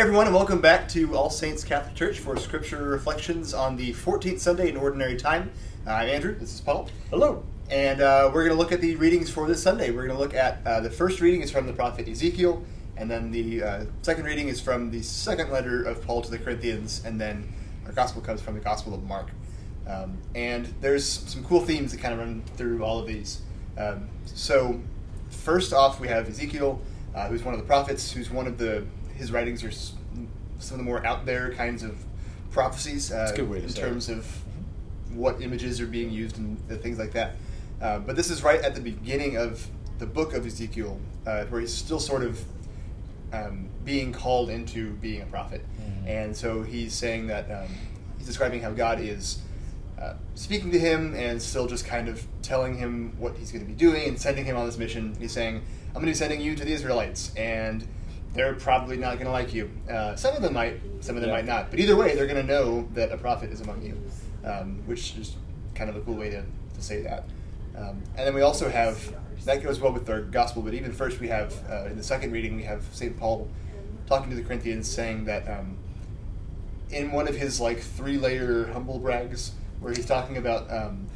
everyone, and welcome back to All Saints Catholic Church for Scripture Reflections on the 14th Sunday in Ordinary Time. Uh, I'm Andrew, this is Paul. Hello. And uh, we're going to look at the readings for this Sunday. We're going to look at uh, the first reading is from the prophet Ezekiel, and then the uh, second reading is from the second letter of Paul to the Corinthians, and then our gospel comes from the Gospel of Mark. Um, and there's some cool themes that kind of run through all of these. Um, so, first off, we have Ezekiel, uh, who's one of the prophets, who's one of the his writings are some of the more out there kinds of prophecies uh, That's a good way to in say it. terms of what images are being used and the things like that. Uh, but this is right at the beginning of the book of Ezekiel, uh, where he's still sort of um, being called into being a prophet. Mhm. And so he's saying that um, he's describing how God is uh, speaking to him and still just kind of telling him what he's going to be doing and sending him on this mission. He's saying, I'm going to be sending you to the Israelites, and they're probably not going to like you. Uh, some of them might, some of them Yeah. might not. But either way, they're going to know that a prophet is among you, um, which is kind of a cool way to, to say that. Um, and then we also have, that goes well with our gospel, but even first we have, uh, in the second reading, we have St. Paul talking to the Corinthians saying that um, in one of his like three layer humble brags, where he's talking about um,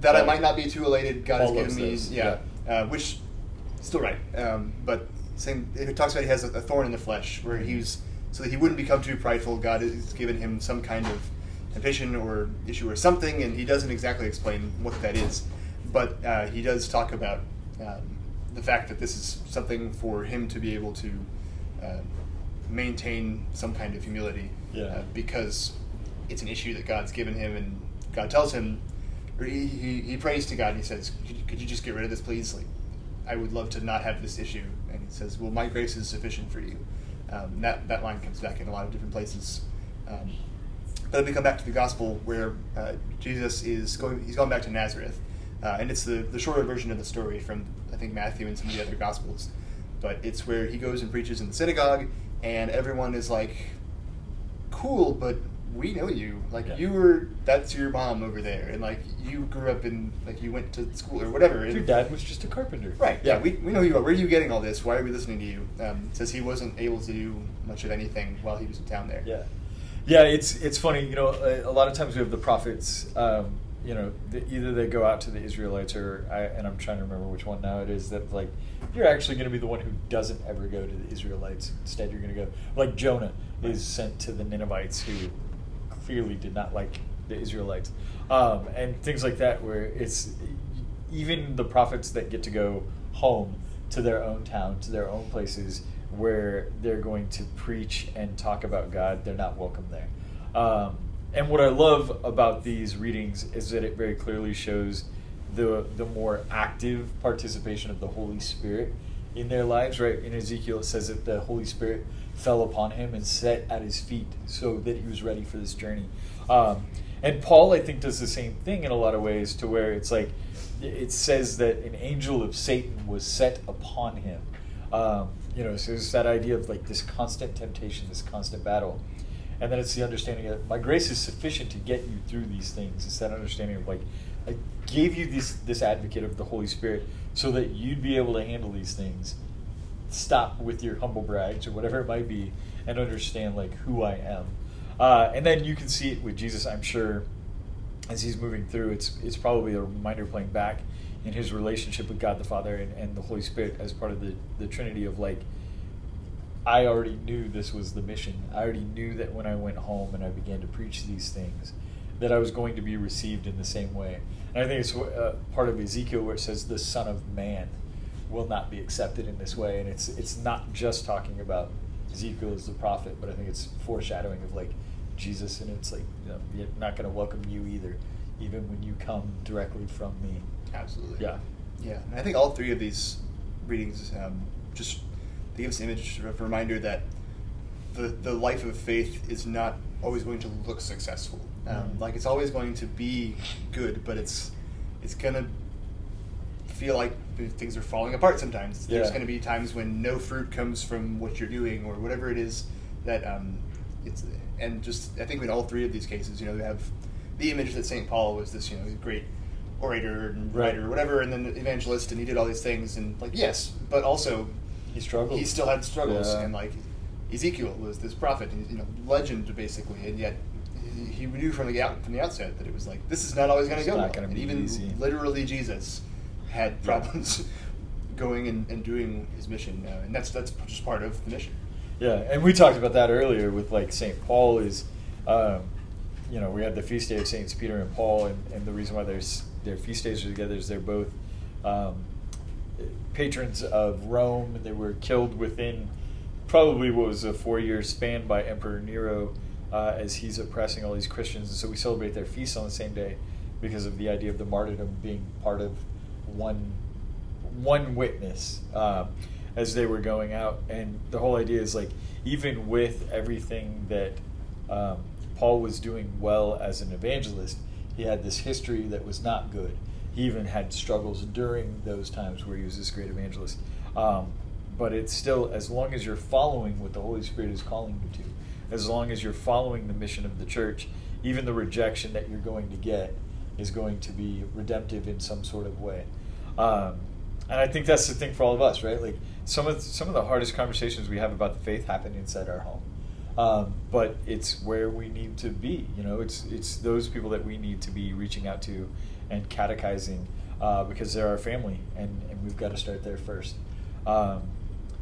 that I might not be too elated, God Paul has given me, this, yeah, Uh, which still right, um, but saying it talks about he has a, thorn in the flesh, where he was so that he wouldn't become too prideful. God has given him some kind of ambition or issue or something, and he doesn't exactly explain what that is, but uh, he does talk about um, the fact that this is something for him to be able to uh, maintain some kind of humility, Yeah. uh, because it's an issue that God's given him, and God tells him, or he, he, he prays to God, and he says, could you, could you just get rid of this, please? Like, I would love to not have this issue. And says, Well, my grace is sufficient for you. Um, that, that line comes back in a lot of different places. Um, but then we come back to the gospel where uh, Jesus is going, he's gone back to Nazareth. Uh, and it's the, the shorter version of the story from, I think, Matthew and some of the other gospels. But it's where he goes and preaches in the synagogue, and everyone is like, Cool, but we know you. Like, Yeah. you were, that's your mom over there. And, like, you grew up in, like, you went to school or whatever. Your dad was just a carpenter. Right. Yeah. We, we know you are. Where are you getting all this? Why are we listening to you? Um, says he wasn't able to do much of anything while he was in town there. Yeah, yeah. It's it's funny. You know, a, a lot of times we have the prophets. Um, you know, the, either they go out to the Israelites, or I, and I'm trying to remember which one now it is. That like you're actually going to be the one who doesn't ever go to the Israelites. Instead, you're going to go like Jonah is sent to the Ninevites, who clearly did not like the Israelites, um, and things like that. Where it's even the prophets that get to go home to their own town, to their own places where they're going to preach and talk about God, they're not welcome there. Um, and what I love about these readings is that it very clearly shows the the more active participation of the Holy Spirit in their lives. Right in Ezekiel, it says that the Holy Spirit fell upon him and sat at his feet, so that he was ready for this journey. Um, and Paul, I think, does the same thing in a lot of ways, to where it's like it says that an angel of Satan was set upon him. Um, you know, so it's that idea of like this constant temptation, this constant battle. And then it's the understanding that my grace is sufficient to get you through these things. It's that understanding of like, I gave you this this advocate of the Holy Spirit so that you'd be able to handle these things. Stop with your humble brags or whatever it might be, and understand like who I am. Uh, and then you can see it with Jesus, I'm sure, as he's moving through. It's it's probably a reminder playing back in his relationship with God the Father and, and the Holy Spirit as part of the, the Trinity of like I already knew this was the mission. I already knew that when I went home and I began to preach these things, that I was going to be received in the same way. And I think it's uh, part of Ezekiel where it says, "The Son of Man will not be accepted in this way." And it's it's not just talking about Ezekiel as the prophet, but I think it's foreshadowing of like Jesus, and it's like you know, you're not going to welcome you either, even when you come directly from me. Absolutely. Yeah. Yeah. And I think all three of these readings um, just they give us an image of a reminder that the the life of faith is not always going to look successful. Um, Mhm. Like it's always going to be good, but it's it's gonna feel like things are falling apart sometimes. There's going to be times when no fruit comes from what you're doing or whatever it is that um, it's and just I think in all three of these cases, you know, we have the image that St. Paul was this, you know, great orator and Right. writer or whatever, and then evangelist, and he did all these things, and like yes, but also He struggled. he still had struggles, Yeah. and like Ezekiel was this prophet, you know, legend basically, and yet he knew from the out, from the outset that it was like this is not always going to go. not well. and even easy. literally Jesus had Yeah. problems going and, and doing his mission, uh, and that's that's just part of the mission. Yeah, and we talked about that earlier with like St. Paul is, um, you know, we had the feast day of Saints Peter and Paul, and, and the reason why there's their feast days are together is they're both um, patrons of Rome. They were killed within probably what was a four year span by Emperor Nero uh, as he's oppressing all these Christians, and so we celebrate their feasts on the same day because of the idea of the martyrdom being part of one one witness um, as they were going out. And the whole idea is like, even with everything that um, Paul was doing well as an evangelist, he had this history that was not good. He even had struggles during those times where he was this great evangelist. Um, but it's still, as long as you're following what the Holy Spirit is calling you to, as long as you're following the mission of the church, even the rejection that you're going to get is going to be redemptive in some sort of way. Um, and I think that's the thing for all of us, right? Like some of some of the hardest conversations we have about the faith happen inside our home, um, but it's where we need to be. You know, it's it's those people that we need to be reaching out to and catechizing uh, because they're our family, and, and we've got to start there first. Um,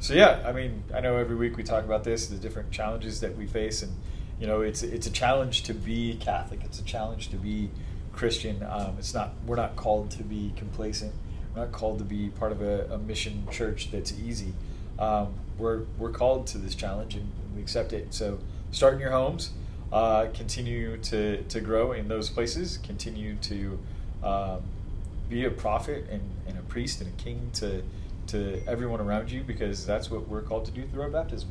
so yeah, I mean, I know every week we talk about this, the different challenges that we face, and you know, it's it's a challenge to be Catholic. It's a challenge to be Christian. Um, it's not we're not called to be complacent. We're not called to be part of a, a mission church that's easy. Um, we're we're called to this challenge, and we accept it. So start in your homes. Uh, continue to, to grow in those places. Continue to um, be a prophet and, and a priest and a king to to everyone around you because that's what we're called to do through our baptism.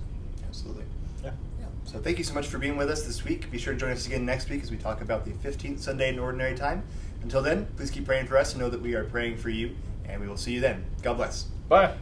Absolutely. Yeah. Yeah. So thank you so much for being with us this week. Be sure to join us again next week as we talk about the 15th Sunday in Ordinary Time. Until then, please keep praying for us and know that we are praying for you, and we will see you then. God bless. Bye.